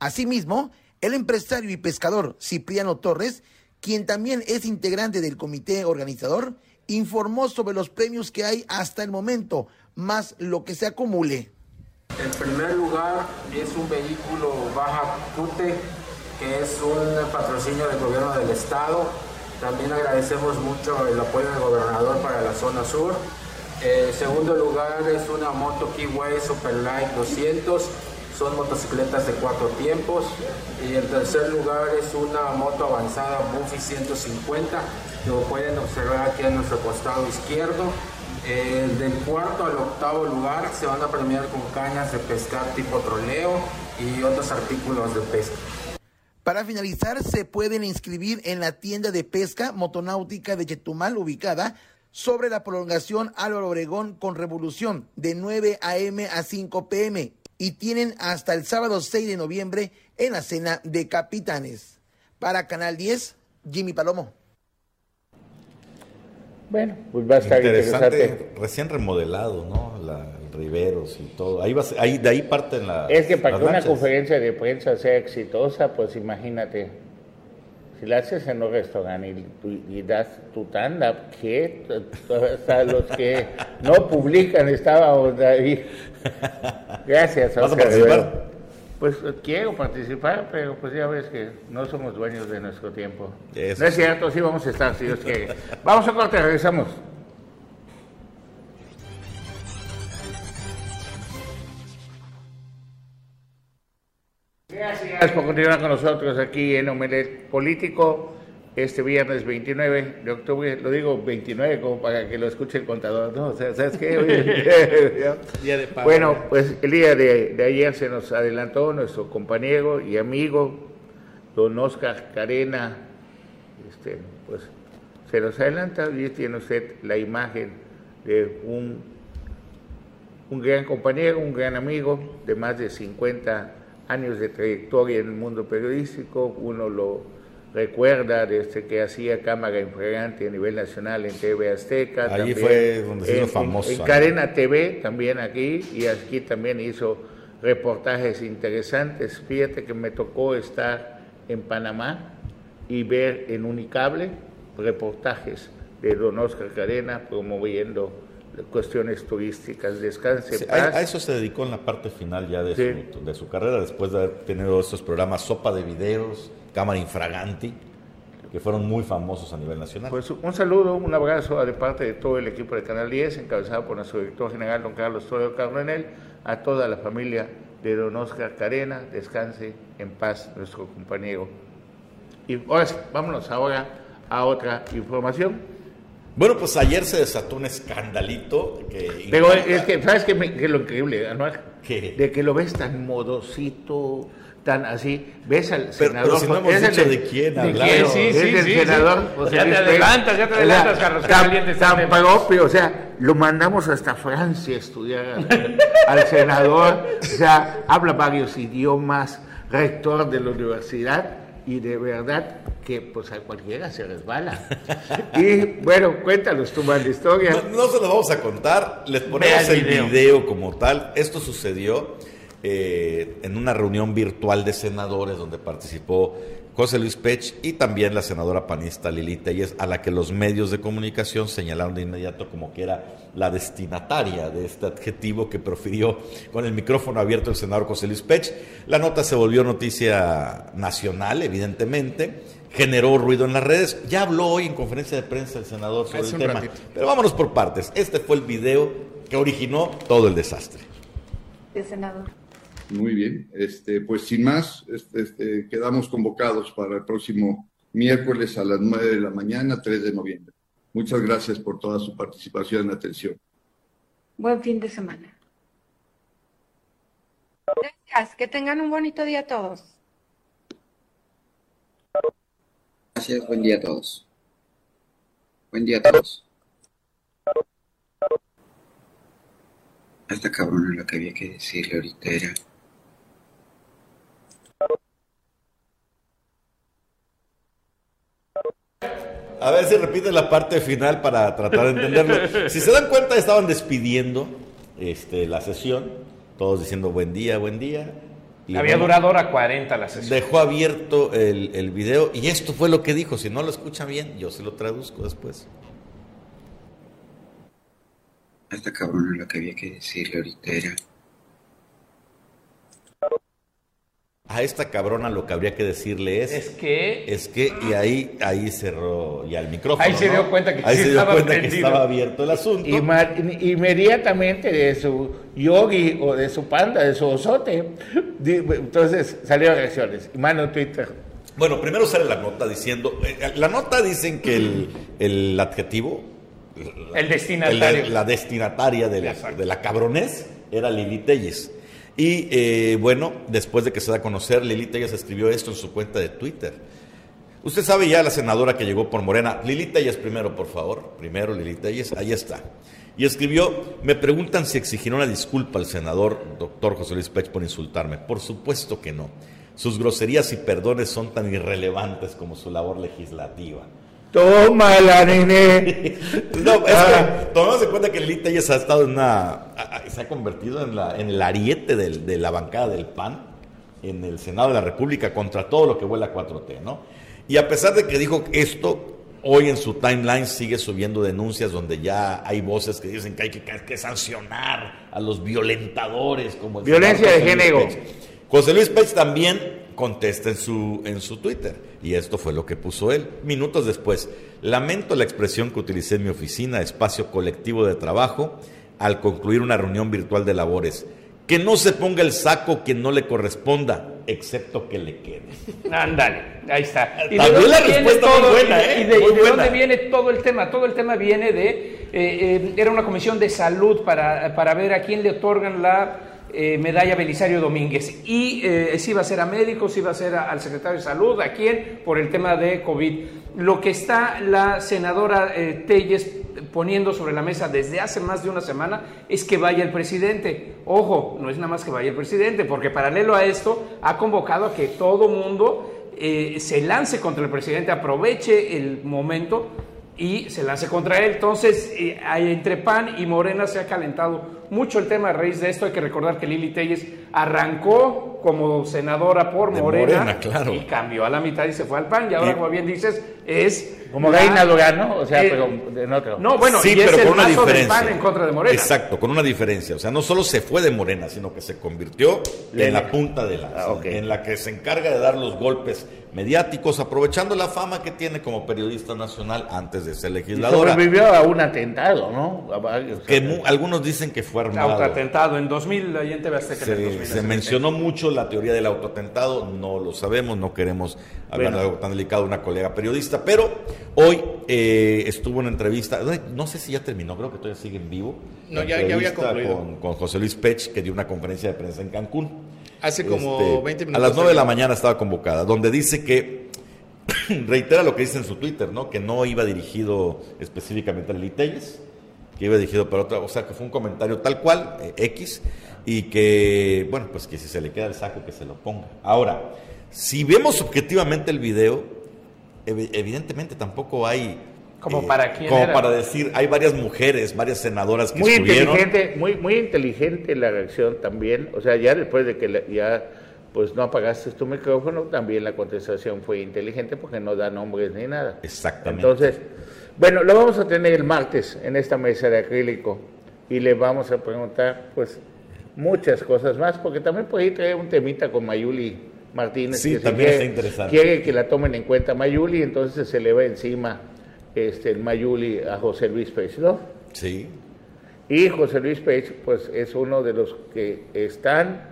Speaker 12: Asimismo, el empresario y pescador Cipriano Torres, quien también es integrante del comité organizador, informó sobre los premios que hay hasta el momento, más lo que se acumule.
Speaker 15: En primer lugar, es un vehículo Baja Cute, que es un patrocinio del gobierno del estado. También agradecemos mucho el apoyo del gobernador para la zona sur. En segundo lugar, es una moto Keyway Superlight 200. Son motocicletas de cuatro tiempos. Y en tercer lugar es una moto avanzada Buffy 150. Lo pueden observar aquí a nuestro costado izquierdo. Eh, del cuarto al octavo lugar se van a premiar con cañas de pescar tipo troleo y otros artículos de pesca.
Speaker 12: Para finalizar, se pueden inscribir en la tienda de pesca motonáutica de Chetumal ubicada sobre la prolongación Álvaro Obregón con Revolución de 9 a.m. a 5 p.m. y tienen hasta el sábado 6 de noviembre en la cena de capitanes. Para Canal 10, Jimmy Palomo.
Speaker 1: Bueno, pues va a estar
Speaker 11: Interesante,
Speaker 1: interesante.
Speaker 11: recién remodelado, ¿no? La, el Riveros y todo. Ahí va, ahí, de ahí parten la.
Speaker 1: Es que para que una
Speaker 11: lanchas.
Speaker 1: conferencia de prensa sea exitosa, pues imagínate, si la haces en un restaurante y, das tu tanda, que hasta *laughs* los que no publican estábamos ahí. *laughs* Gracias,
Speaker 11: ¿Vas a
Speaker 1: Oscar
Speaker 11: participar?
Speaker 1: Pues eh, quiero participar, pero pues ya ves que no somos dueños de nuestro tiempo.
Speaker 11: Eso
Speaker 1: No es cierto, sí vamos a estar, si Dios quiere. Vamos a corte, regresamos. Gracias por continuar con nosotros aquí en Omelet Político este viernes 29 de octubre. Lo digo 29 como para que lo escuche el contador. ¿no? O sea, ¿sabes qué? *laughs*
Speaker 2: Día de pago.
Speaker 1: bueno, pues el día de, de ayer se nos adelantó nuestro compañero y amigo, don Oscar Carena. Este, pues se nos adelanta y tiene usted la imagen de un un gran compañero, un gran amigo de más de 50 años de trayectoria en el mundo periodístico. Uno lo recuerda desde que hacía cámara infragante a nivel nacional en TV Azteca.
Speaker 11: Ahí
Speaker 1: también
Speaker 11: fue donde se hizo
Speaker 1: en-
Speaker 11: famoso,
Speaker 1: En,
Speaker 11: ¿no?
Speaker 1: Cadena TV también aquí y aquí también hizo reportajes interesantes. Fíjate que me tocó estar en Panamá y ver en Unicable reportajes de don Oscar Cadena promoviendo cuestiones turísticas. Descanse en
Speaker 11: Sí,
Speaker 1: paz.
Speaker 11: a, a eso se dedicó en la parte final ya de,
Speaker 1: Sí.
Speaker 11: su, de su carrera, después de haber tenido estos programas Sopa de Videos, Cámara Infraganti, que fueron muy famosos a nivel nacional.
Speaker 1: Pues un saludo, un abrazo de parte de todo el equipo de Canal 10, encabezado por nuestro director general, don Carlos Torres Cardenel, a toda la familia de don Oscar Carena, descanse en paz nuestro compañero. Y ahora sí, vámonos ahora a otra información.
Speaker 11: Bueno, pues ayer se desató un escandalito que...
Speaker 1: Pero es que, ¿sabes qué, me- qué es lo increíble, Anuar?
Speaker 11: ¿Qué?
Speaker 1: De que lo ves tan modosito, tan así. Ves al senador.
Speaker 11: pero si no hemos
Speaker 1: es el
Speaker 11: dicho de quién hablar.
Speaker 1: quién?
Speaker 11: Sí,
Speaker 1: es
Speaker 11: sí,
Speaker 1: del
Speaker 11: sí,
Speaker 1: senador.
Speaker 11: sí.
Speaker 1: José
Speaker 3: Ya te
Speaker 1: Luis
Speaker 3: adelantas, ya te adelantas, Carlos,
Speaker 1: tan- tan propio, o sea, lo mandamos hasta Francia a estudiar al, *laughs* al senador. O sea, habla varios idiomas, rector de la universidad y de verdad que pues a cualquiera se resbala. *laughs* y bueno, cuéntanos tu mala historia.
Speaker 11: No, se lo vamos a contar, les ponemos el video. como tal. Esto sucedió eh, en una reunión virtual de senadores donde participó José Luis Pech y también la senadora panista Lili Telles, a la que los medios de comunicación señalaron de inmediato como que era la destinataria de este adjetivo que profirió con el micrófono abierto el senador José Luis Pech. La nota se volvió noticia nacional, evidentemente, generó ruido en las redes. Ya habló hoy en conferencia de prensa el senador sobre el tema. Pero vámonos por partes. Este fue el video que originó todo el desastre.
Speaker 16: El senador.
Speaker 17: Muy bien, este, pues sin más, este, este, quedamos convocados para el próximo miércoles a las 9 de la mañana, 3 de noviembre. Muchas gracias por toda su participación y atención.
Speaker 16: Buen fin de semana. Gracias, que tengan un bonito día todos.
Speaker 18: Gracias, buen día a todos. Buen día a todos. Hasta cabrón lo que había que decirle ahorita era
Speaker 11: A ver si repite la parte final para tratar de entenderlo. Si se dan cuenta, estaban despidiendo este, la sesión, todos diciendo buen día, buen día.
Speaker 3: Había durado hora 40 la sesión.
Speaker 11: Dejó abierto el, el video y esto fue lo que dijo. Si no lo escuchan bien, yo se lo traduzco después.
Speaker 18: Hasta cabrón lo que había que decirle ahorita era
Speaker 11: a esta cabrona lo que habría que decirle es...
Speaker 3: Es que...
Speaker 11: Es que, y ahí, ahí cerró ya el micrófono.
Speaker 3: Ahí se dio cuenta que,
Speaker 11: ahí se dio cuenta que estaba abierto el asunto.
Speaker 1: Y inmediatamente de su yogi o de su panda, de su osote, entonces salieron reacciones. Y mano Twitter.
Speaker 11: Bueno, primero sale la nota diciendo... Eh, la nota dicen que el, el adjetivo...
Speaker 3: El destinatario.
Speaker 11: la, destinataria de la, de la cabronés era Lili Telles. Y eh, bueno, después de que se da a conocer, Lilita se escribió esto en su cuenta de Twitter. Usted sabe ya la senadora que llegó por Morena. Lilita es primero, por favor. Primero Lilita Telles, ahí está. Y escribió, me preguntan si exigirá una disculpa al senador doctor José Luis Pech por insultarme. Por supuesto que no. Sus groserías y perdones son tan irrelevantes como su labor legislativa.
Speaker 1: Tómala, nene. *laughs*
Speaker 11: no, es que tomemos en cuenta que Lilita ya se ha estado en una. se ha convertido en, la, en el ariete de la bancada del PAN en el Senado de la República contra todo lo que huele a 4T, ¿no? Y a pesar de que dijo esto, hoy en su timeline sigue subiendo denuncias donde ya hay voces que dicen que hay que, sancionar a los violentadores como el
Speaker 1: Violencia de género.
Speaker 11: José Luis Pérez también contesta en su, en su Twitter. Y esto fue lo que puso él. Minutos después, lamento la expresión que utilicé en mi oficina, espacio colectivo de trabajo, al concluir una reunión virtual de labores. Que no se ponga el saco quien no le corresponda, excepto que le quede.
Speaker 3: Ándale, ahí está.
Speaker 11: Y También la respuesta muy buena, ¿eh?
Speaker 3: ¿Y de, dónde viene todo el tema? Todo el tema viene de, eh, eh, era una comisión de salud para, para ver a quién le otorgan la eh, medalla Belisario Domínguez. Y eh, si iba a ser a médicos, iba a ser al secretario de salud, ¿a quién? Por el tema de COVID. Lo que está la senadora eh, Telles poniendo sobre la mesa desde hace más de una semana es que vaya el presidente. Ojo, no es nada más que vaya el presidente, porque paralelo a esto ha convocado a que todo mundo se lance contra el presidente, aproveche el momento y se lance contra él. Entonces, entre PAN y Morena se ha calentado mucho el tema a raíz de esto. Hay que recordar que Lili Telles arrancó como senadora por Morena, y cambió a la mitad y se fue al PAN. Y ahora, como bien dices, es
Speaker 1: como Reina ¿no? O sea, eh, pero no creo.
Speaker 3: No, bueno,
Speaker 11: sí,
Speaker 3: y
Speaker 11: pero
Speaker 3: es
Speaker 11: con una diferencia.
Speaker 3: PAN en contra de Morena.
Speaker 11: Exacto, con una diferencia. O sea, no solo se fue de Morena, sino que se convirtió en la punta de la, ah, en la que se encarga de dar los golpes mediáticos, aprovechando la fama que tiene como periodista nacional antes de ser legisladora.
Speaker 1: Y sobrevivió a un atentado, ¿no?
Speaker 11: que algunos dicen que fue armado.
Speaker 3: Autoatentado en 2000, ahí en TV Azteca.
Speaker 11: Se, se mencionó mucho la teoría del autoatentado, no lo sabemos, no queremos hablar de algo tan delicado una colega periodista, pero hoy eh, estuvo en entrevista, no sé si ya terminó, creo que todavía sigue en vivo.
Speaker 2: No, ya, había concluido.
Speaker 11: Con, con José Luis Pech, que dio una conferencia de prensa en Cancún.
Speaker 2: Hace como 20 este, minutos.
Speaker 11: A las 9 de la mañana estaba convocada, donde dice que *clears throat* reitera lo que dice en su Twitter, ¿no? Que no iba dirigido específicamente a Lili Telles, que iba dirigido para otra, o sea, que fue un comentario tal cual, eh, X, y que, bueno, pues que si se le queda el saco, que se lo ponga. Ahora, si vemos objetivamente el video, evi- evidentemente tampoco hay...
Speaker 3: Como
Speaker 11: eh,
Speaker 3: para quién
Speaker 11: Como
Speaker 3: era.
Speaker 11: para decir, hay varias mujeres, varias senadoras que
Speaker 1: muy
Speaker 11: estuvieron.
Speaker 1: inteligente, muy, muy inteligente la reacción también. O sea, ya después de que la- ya pues no apagaste tu micrófono, también la contestación fue inteligente porque no da nombres ni nada.
Speaker 11: Exactamente.
Speaker 1: Entonces, bueno, lo vamos a tener el martes en esta mesa de acrílico y le vamos a preguntar pues muchas cosas más, porque también por ahí trae un temita con Mayuli Martínez.
Speaker 11: Sí,
Speaker 1: que si
Speaker 11: también
Speaker 1: quiere-
Speaker 11: está interesante.
Speaker 1: Quiere que la tomen en cuenta Mayuli, entonces se le va encima este, el Mayuli a José Luis Pérez, ¿no?
Speaker 11: Sí.
Speaker 1: Y José Luis Pérez, pues es uno de los que están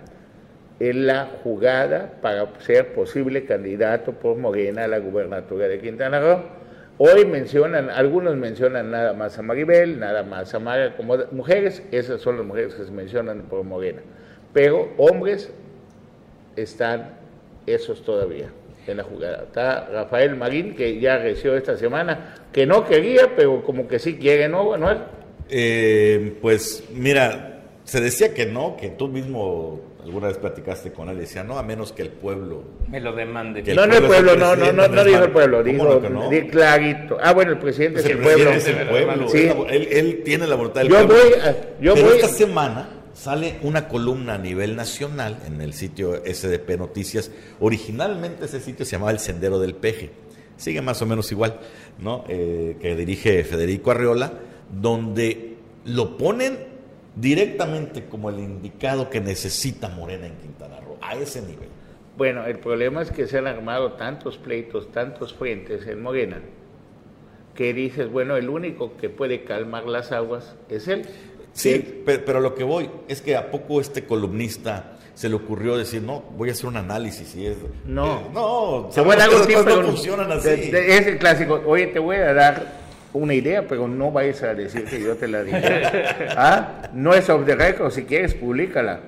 Speaker 1: en la jugada para ser posible candidato por Morena a la gubernatura de Quintana Roo. Hoy mencionan, algunos mencionan nada más a Maribel, nada más a Mara como mujeres, esas son las mujeres que se mencionan por Morena. Pero hombres están esos todavía en la jugada. Está Rafael Marín, que ya recibió esta semana, que no quería, pero como que sí quiere, ¿no, Manuel?
Speaker 11: Eh, pues mira, se decía que no, que tú mismo alguna vez platicaste con él y decía, no, a menos que el pueblo...
Speaker 3: Me lo demande.
Speaker 11: Que
Speaker 1: No, no el pueblo, no, no, no,
Speaker 11: no
Speaker 1: dijo el pueblo,
Speaker 11: ¿Cómo
Speaker 1: dijo clarito. Ah, bueno, el presidente
Speaker 11: Pues
Speaker 1: es
Speaker 11: el
Speaker 1: el pueblo.
Speaker 11: presidente es el pueblo, él, él tiene la voluntad del
Speaker 1: Yo
Speaker 11: pueblo.
Speaker 1: yo
Speaker 11: Pero
Speaker 1: voy-
Speaker 11: esta semana sale una columna a nivel nacional en el sitio SDP Noticias. Originalmente ese sitio se llamaba El Sendero del Peje. Sigue más o menos igual, ¿no? Eh, que dirige Federico Arreola, donde lo ponen directamente como el indicado que necesita Morena en Quintana Roo, a ese nivel.
Speaker 1: Bueno, el problema es que se han armado tantos pleitos, tantos frentes en Morena, que dices, bueno, el único que puede calmar las aguas es él.
Speaker 11: Sí, pe- pero, lo que voy es que a poco este columnista se le ocurrió decir, no, voy a hacer un análisis y es...
Speaker 1: No.
Speaker 11: eh, no,
Speaker 1: Se pero
Speaker 11: no funcionan así.
Speaker 1: es el clásico. Oye, te voy a dar una idea, pero no vayas a decir que yo te la dije. *laughs* ¿Ah? No es off the record. Si quieres, públicala.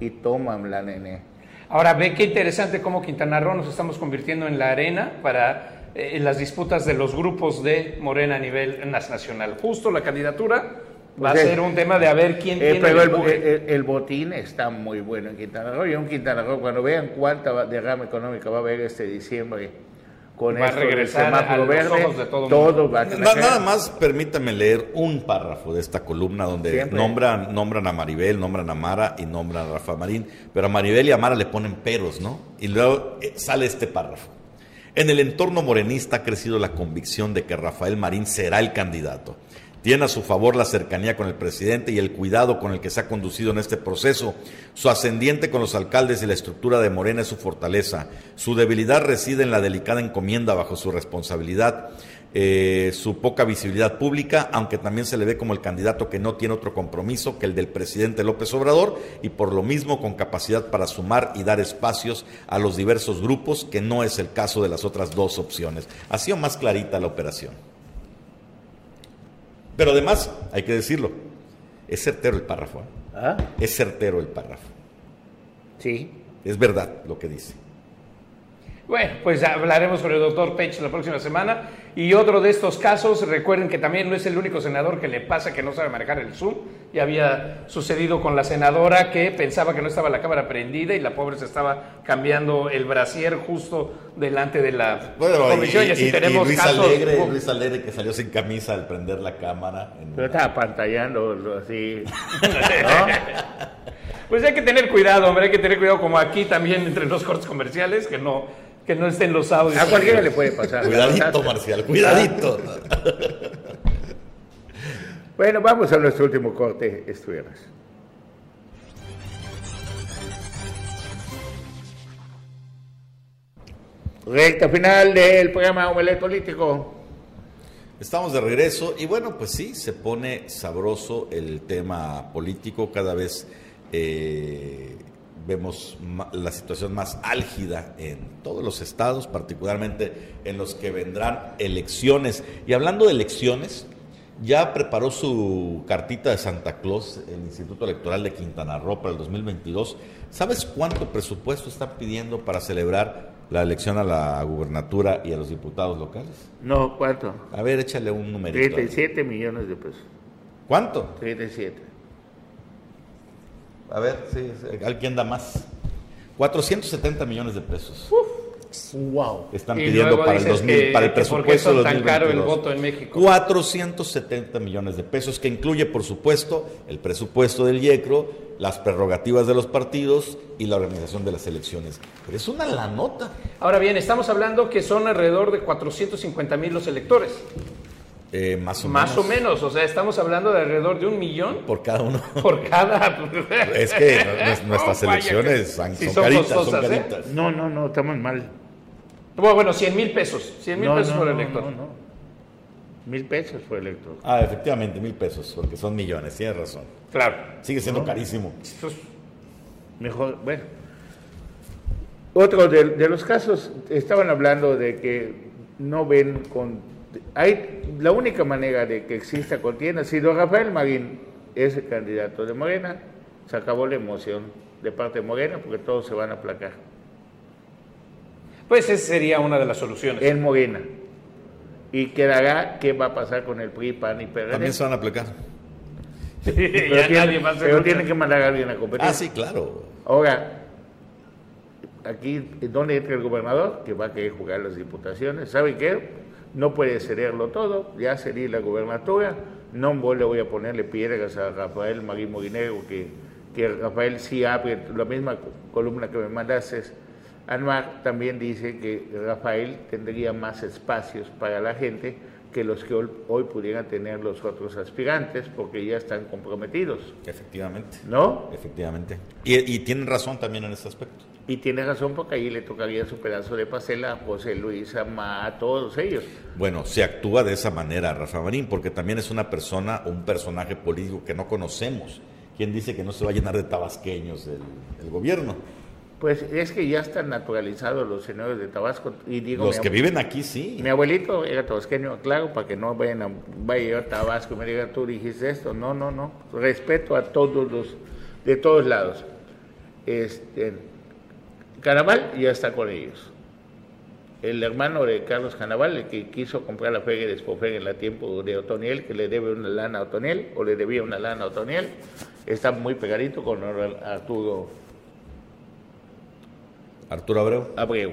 Speaker 1: Y tómala, nene.
Speaker 3: Ahora ve qué interesante cómo Quintana Roo nos estamos convirtiendo en la arena para eh, las disputas de los grupos de Morena a nivel nacional. Justo la candidatura va a ser un tema de a ver quién
Speaker 1: Eh,
Speaker 3: tiene
Speaker 1: pero
Speaker 3: el
Speaker 1: el,
Speaker 3: empuje.
Speaker 1: el- el botín está muy bueno en Quintana Roo. Y en Quintana Roo, cuando vean cuánta derrama económica va a haber este diciembre con
Speaker 3: Va a
Speaker 1: esto del
Speaker 3: regresar
Speaker 1: semáforo
Speaker 3: a los
Speaker 1: verde,
Speaker 3: ojos de todo
Speaker 1: va a tener
Speaker 11: Na-
Speaker 1: que-
Speaker 11: nada más permítame leer un párrafo de esta columna donde
Speaker 1: Siempre.
Speaker 11: nombran, nombran a Maribel, nombran a Mara y nombran a Rafa Marín, pero a Maribel y a Mara le ponen peros, ¿no? Y luego eh, sale este párrafo. En el entorno morenista ha crecido la convicción de que Rafael Marín será el candidato. Tiene a su favor la cercanía con el presidente y el cuidado con el que se ha conducido en este proceso. Su ascendiente con los alcaldes y la estructura de Morena es su fortaleza. Su debilidad reside en la delicada encomienda bajo su responsabilidad, eh, su poca visibilidad pública, aunque también se le ve como el candidato que no tiene otro compromiso que el del presidente López Obrador y por lo mismo con capacidad para sumar y dar espacios a los diversos grupos, que no es el caso de las otras dos opciones. Ha sido más clarita la operación. Pero además, hay que decirlo, es certero el párrafo. ¿eh?
Speaker 1: ¿Ah?
Speaker 11: Es certero el párrafo.
Speaker 1: Sí.
Speaker 11: Es verdad lo que dice.
Speaker 3: Bueno, pues hablaremos con el doctor Pech la próxima semana. Y otro de estos casos, recuerden que también no es el único senador que le pasa que no sabe manejar el Zoom. Ya había sucedido con la senadora que pensaba que no estaba la cámara prendida y la pobre se estaba cambiando el brasier justo delante de la
Speaker 11: Bueno,
Speaker 3: comisión. Y, así tenemos
Speaker 11: Luis
Speaker 3: casos.
Speaker 11: Alegre, Luis Alegre que salió sin camisa al prender la cámara. en
Speaker 1: Pero
Speaker 11: una-
Speaker 1: estaba pantallando así. *laughs*
Speaker 3: Pues hay que tener cuidado, hombre, hay que tener cuidado como aquí también entre los cortes comerciales, que no, que no estén los audios.
Speaker 1: A cualquiera le puede pasar.
Speaker 11: Cuidadito, Marcial, cuidadito.
Speaker 1: Bueno, vamos a nuestro último corte, estuvieras. Recta final del programa Omelet Político.
Speaker 11: Estamos de regreso y bueno, pues sí, se pone sabroso el tema político, cada vez eh, vemos la situación más álgida en todos los estados, particularmente en los que vendrán elecciones. Y hablando de elecciones, ya preparó su cartita de Santa Claus el Instituto Electoral de Quintana Roo para el 2022. ¿Sabes cuánto presupuesto están pidiendo para celebrar la elección a la gubernatura y a los diputados locales?
Speaker 1: No, ¿cuánto?
Speaker 11: A ver, échale un numerito.
Speaker 1: 37 millones de pesos.
Speaker 11: ¿Cuánto?
Speaker 1: 37.
Speaker 11: A ver, sí, sí, ¿alguien da más? 470 millones de pesos. Wow. Están
Speaker 3: Y
Speaker 11: pidiendo para el,
Speaker 3: dices
Speaker 11: 2000,
Speaker 3: que-
Speaker 11: para el
Speaker 3: que por qué
Speaker 11: presupuesto
Speaker 3: son
Speaker 11: del
Speaker 3: tan caro el
Speaker 11: 2022.
Speaker 3: voto en México.
Speaker 11: 470 millones de pesos, que incluye, por supuesto, el presupuesto del IECRO, las prerrogativas de los partidos y la organización de las elecciones. Pero es una la nota.
Speaker 3: Ahora bien, estamos hablando que son alrededor de 450 mil los electores.
Speaker 11: Eh, más o
Speaker 3: Más
Speaker 11: menos.
Speaker 3: o menos, o sea, estamos hablando de alrededor de un millón
Speaker 11: Por cada uno. *laughs*
Speaker 3: por cada.
Speaker 11: Es que nu- nuestras
Speaker 3: Oh,
Speaker 11: elecciones
Speaker 3: que-
Speaker 11: son,
Speaker 3: sí
Speaker 11: son
Speaker 3: son
Speaker 11: caritas, son
Speaker 3: ¿eh?
Speaker 11: caritas.
Speaker 1: No, no, no, estamos mal.
Speaker 3: Bueno, bueno, 100 mil pesos. 100 mil
Speaker 1: No,
Speaker 3: pesos
Speaker 1: no,
Speaker 3: por elector.
Speaker 1: no, no. Mil pesos por elector.
Speaker 11: Ah, efectivamente, mil pesos, porque son millones, tienes razón.
Speaker 3: Claro.
Speaker 11: Sigue siendo
Speaker 1: No.
Speaker 11: carísimo.
Speaker 1: Mejor, bueno. Otro de, de los casos, estaban hablando de que no ven con... Hay, la única manera de que exista contienda, si don Rafael Marín es el candidato de Morena, se acabó la emoción de parte de Morena porque todos se van a aplacar.
Speaker 3: Pues esa sería una de las soluciones.
Speaker 1: En Morena. Y quedará qué va a pasar con el PRI, PAN y PRD.
Speaker 11: También se van a aplicar. *laughs*
Speaker 1: pero
Speaker 3: Ya
Speaker 1: tienen,
Speaker 3: nadie va a hacer
Speaker 1: pero tienen que mandar a alguien a competir.
Speaker 11: Ah, sí, claro.
Speaker 1: Ahora, aquí, ¿dónde entra el gobernador? Que va a querer jugar las diputaciones. ¿Saben qué? No puede cederlo todo, ya sería la gubernatura. No le voy a ponerle piedras a Rafael Marín Morinero, que, que Rafael sí abre la misma co- columna que me mandaste. Anuar también dice que Rafael tendría más espacios para la gente que los que hoy, hoy pudieran tener los otros aspirantes, porque ya están comprometidos.
Speaker 11: Efectivamente.
Speaker 1: ¿No?
Speaker 11: Efectivamente. Y, y tienen razón también en ese aspecto.
Speaker 1: Y tiene razón porque ahí le tocaría su pedazo de pastel a José Luis, a todos ellos.
Speaker 11: Bueno, se actúa de esa manera Rafa Marín, porque también es una persona, un personaje político que no conocemos. ¿Quién dice que no se va a llenar de tabasqueños el, el gobierno?
Speaker 1: Pues es que ya están naturalizados los señores de Tabasco. Y digo,
Speaker 11: Los que viven aquí, sí.
Speaker 1: Mi abuelito era tabasqueño, claro, para que no vayan a, vaya a Tabasco y me digan, tú dijiste esto. No, no, no. Respeto a todos los, de todos lados. Este, Canaval ya está con ellos. El hermano de Carlos Canaval, el que quiso comprar la feria de en la tiempo de Otoniel, que le debe una lana a Otoniel, o le debía una lana a Otoniel, está muy pegadito con Arturo
Speaker 11: Arturo Abreu.
Speaker 1: Abreu.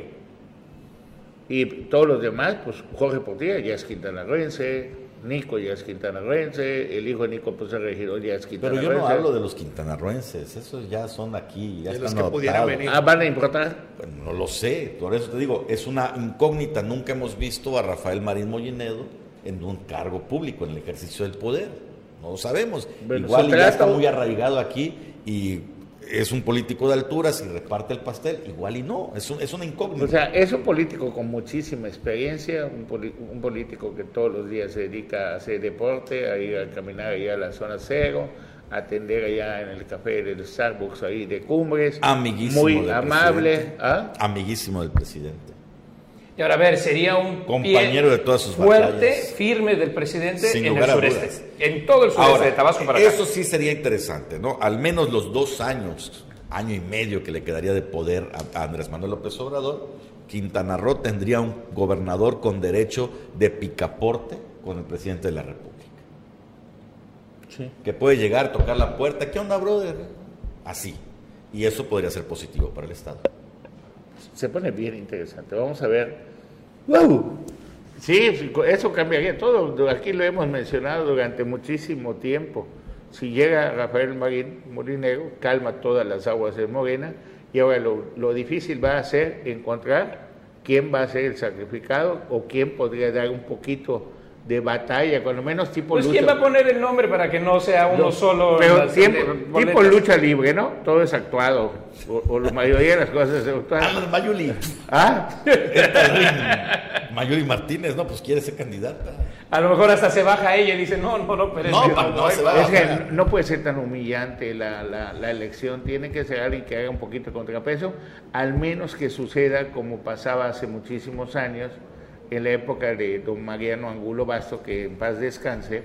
Speaker 1: Y todos los demás, pues Jorge Portilla ya es quintanarroense, Nico ya es quintanarroense, el hijo de Nico pues el regidor ya es
Speaker 11: Pero
Speaker 1: quintanarroense.
Speaker 11: yo no hablo de los quintanarroenses, esos ya son aquí, ya
Speaker 1: De
Speaker 11: están
Speaker 1: los que pudieran
Speaker 11: adoptados.
Speaker 1: venir. Ah, ¿van a importar?
Speaker 11: Bueno, no lo sé, por eso te digo, es una incógnita, nunca hemos visto a Rafael Marín Mollinedo en un cargo público, en el ejercicio del poder, no lo sabemos.
Speaker 1: Bueno,
Speaker 11: Igual ya está muy arraigado aquí y es un político de alturas y reparte el pastel, igual y no, es, un- es una incógnita.
Speaker 1: O sea, es un político con muchísima experiencia, un, poli- un político que todos los días se dedica a hacer deporte, a ir a caminar allá a la zona cero, a atender allá en el café del Starbucks ahí de Cumbres.
Speaker 11: Amiguísimo
Speaker 1: Muy
Speaker 11: del
Speaker 1: amable. ¿ah?
Speaker 11: Amiguísimo del presidente.
Speaker 3: Y ahora, a ver, sería un
Speaker 11: Compañero
Speaker 3: pie
Speaker 11: de todas sus
Speaker 3: fuerte,
Speaker 11: batallas.
Speaker 3: firme del presidente
Speaker 11: Sin
Speaker 3: en el sureste.
Speaker 11: dudas.
Speaker 3: En todo el sureste
Speaker 11: Ahora,
Speaker 3: de Tabasco para acá.
Speaker 11: Eso sí sería interesante, ¿no? Al menos los dos años, año y medio que le quedaría de poder a, a Andrés Manuel López Obrador, Quintana Roo tendría un gobernador con derecho de picaporte con el presidente de la República.
Speaker 1: Sí.
Speaker 11: Que puede llegar, tocar la puerta, ¿qué onda, brother? Así. Y eso podría ser positivo para el Estado.
Speaker 1: Se pone bien interesante. Vamos a ver. ¡Wow! Sí, eso cambiaría todo. Aquí lo hemos mencionado durante muchísimo tiempo. Si llega Rafael Marín calma todas las aguas de Morena. Y ahora lo, lo difícil va a ser encontrar quién va a ser el sacrificado o quién podría dar un poquito de batalla, cuando menos tipo
Speaker 3: Pues,
Speaker 1: lucha.
Speaker 3: ¿quién va a poner el nombre para que no sea uno
Speaker 1: No,
Speaker 3: solo?
Speaker 1: Pero
Speaker 3: las-
Speaker 1: tiempo-
Speaker 3: de-
Speaker 1: tipo lucha libre, ¿no? Todo es actuado. O, o la mayoría de las cosas es actuado.
Speaker 11: Ah, Mayuli.
Speaker 1: ¿Ah? *laughs*
Speaker 11: Mayuli Martínez, no, pues quiere ser candidata.
Speaker 3: A lo mejor hasta se baja ella y dice, no, no, no, pero
Speaker 11: No,
Speaker 3: es que
Speaker 11: pa- no
Speaker 3: voy,
Speaker 11: se va
Speaker 3: pa-
Speaker 1: Es que no puede ser tan humillante la, la, la elección, tiene que ser alguien que haga un poquito de contrapeso, al menos que suceda como pasaba hace muchísimos años, en la época de don Mariano Angulo Basto, que en paz descanse,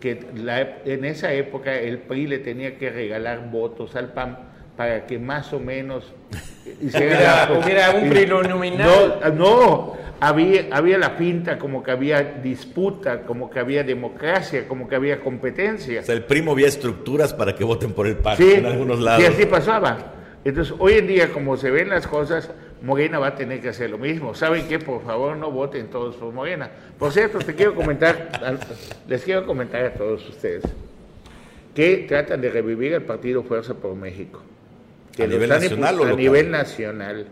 Speaker 1: que la- en esa época el PRI le tenía que regalar votos al PAN para que más o menos *laughs*
Speaker 3: Hubiera- hubiera un plurinominal.
Speaker 1: No, no, había, había la pinta como que había disputa, como que había democracia, como que había competencia.
Speaker 11: O sea, el primo había estructuras para que voten por el PAN
Speaker 1: Sí,
Speaker 11: en algunos lados.
Speaker 1: sí, así pasaba. Entonces, hoy en día, como se ven las cosas, Morena va a tener que hacer lo mismo. ¿Saben qué? Por favor, no voten todos por Morena. Por cierto, te quiero comentar, les quiero comentar a todos ustedes que tratan de revivir el partido Fuerza por México.
Speaker 11: ¿A nivel nacional o
Speaker 1: A nivel nacional.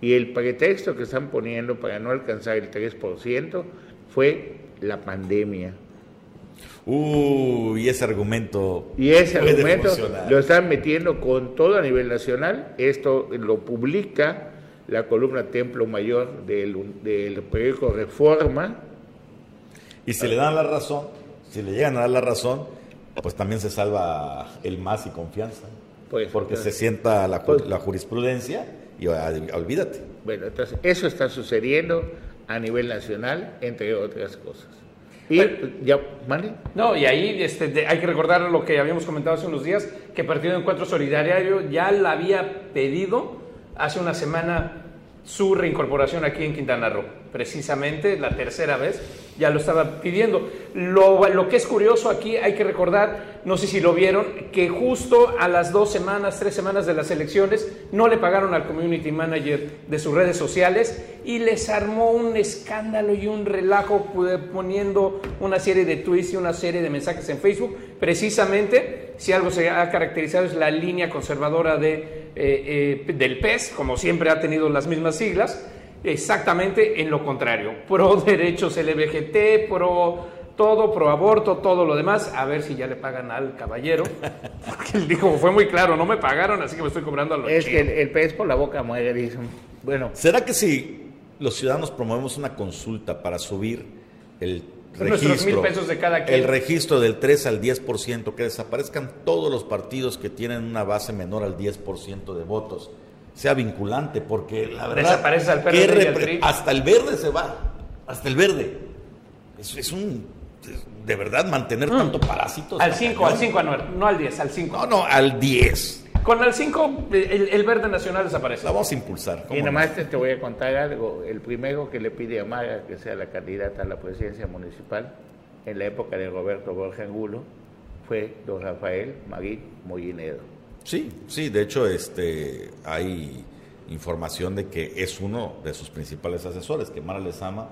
Speaker 1: Y el pretexto que están poniendo para no alcanzar el 3% fue la pandemia.
Speaker 11: Uh, y ese argumento.
Speaker 1: Y ese argumento lo están metiendo con todo a nivel nacional. Esto lo publica la columna Templo Mayor del, del periódico Reforma.
Speaker 11: Y si le dan la razón, si le llegan a dar la razón, pues también se salva el más y confianza.
Speaker 1: Pues,
Speaker 11: porque se sienta la, ju- la jurisprudencia y ah, olvídate.
Speaker 1: Bueno, entonces eso está sucediendo a nivel nacional, entre otras cosas. Y ya, ¿mande?
Speaker 3: No, y ahí este, de- hay que recordar lo que habíamos comentado hace unos días, que Partido de Encuentro Solidario ya la había pedido hace una semana su reincorporación aquí en Quintana Roo. Precisamente la tercera vez ya lo estaba pidiendo. Lo, lo que es curioso aquí, hay que recordar, no sé si lo vieron, que justo a las dos semanas, tres semanas de las elecciones, no le pagaron al community manager de sus redes sociales y les armó un escándalo y un relajo pu- poniendo una serie de tweets y una serie de mensajes en Facebook. Precisamente, si algo se ha caracterizado es la línea conservadora de, eh, eh, del PES, como siempre ha tenido las mismas siglas, exactamente en lo contrario. Pro *laughs* derechos LGBT, pro todo, pro aborto, todo lo demás. A ver si ya le pagan al caballero. *laughs* Porque él dijo, fue muy claro, no me pagaron, así que me estoy cobrando a los
Speaker 1: Es que el, el pez por la boca muere, dicen. Bueno,
Speaker 11: ¿Será que si los ciudadanos promovemos una consulta para subir el registro,
Speaker 3: pesos de cada quien.
Speaker 11: el registro del 3 al 10%, que desaparezcan todos los partidos que tienen una base menor al 10% de votos, sea vinculante? Porque la verdad...
Speaker 3: Desaparece al
Speaker 11: ¿qué
Speaker 3: PRD y al
Speaker 11: repre-
Speaker 3: PRI.
Speaker 11: Hasta el verde se va, hasta el verde. Es, es un... es- de verdad, mantener tanto parásitos.
Speaker 3: Mm. Al 5, al 5, Anuel, no al 10, al 5.
Speaker 11: No, no, al 10.
Speaker 3: Con el 5, el, el verde nacional desaparece.
Speaker 11: La vamos a impulsar.
Speaker 1: y nomás te, te voy a contar algo. El primero que le pide a Maga que sea la candidata a la presidencia municipal en la época de Roberto Borja Angulo fue don Rafael Marín Mollinedo.
Speaker 11: Sí, sí, de hecho este, hay información de que es uno de sus principales asesores, que Mara Lezama,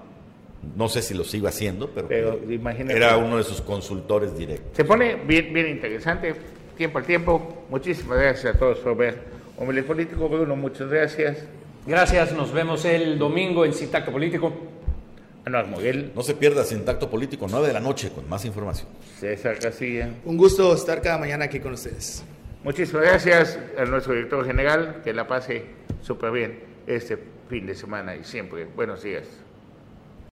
Speaker 11: no sé si lo sigue haciendo, pero,
Speaker 1: Pero
Speaker 11: era uno de sus consultores directos.
Speaker 1: Se pone bien, bien interesante, tiempo al tiempo. Muchísimas gracias a todos por ver. Hombre Político, Bruno, muchas gracias.
Speaker 3: Gracias, nos vemos el domingo en Citacto Político.
Speaker 1: Anuar Moguel.
Speaker 11: No se pierda Sin Tacto Político, 9 de la noche, con más información.
Speaker 1: César Casilla.
Speaker 2: Un gusto estar cada mañana aquí con ustedes.
Speaker 1: Muchísimas gracias a nuestro director general, que la pase súper bien este fin de semana y siempre. Buenos días.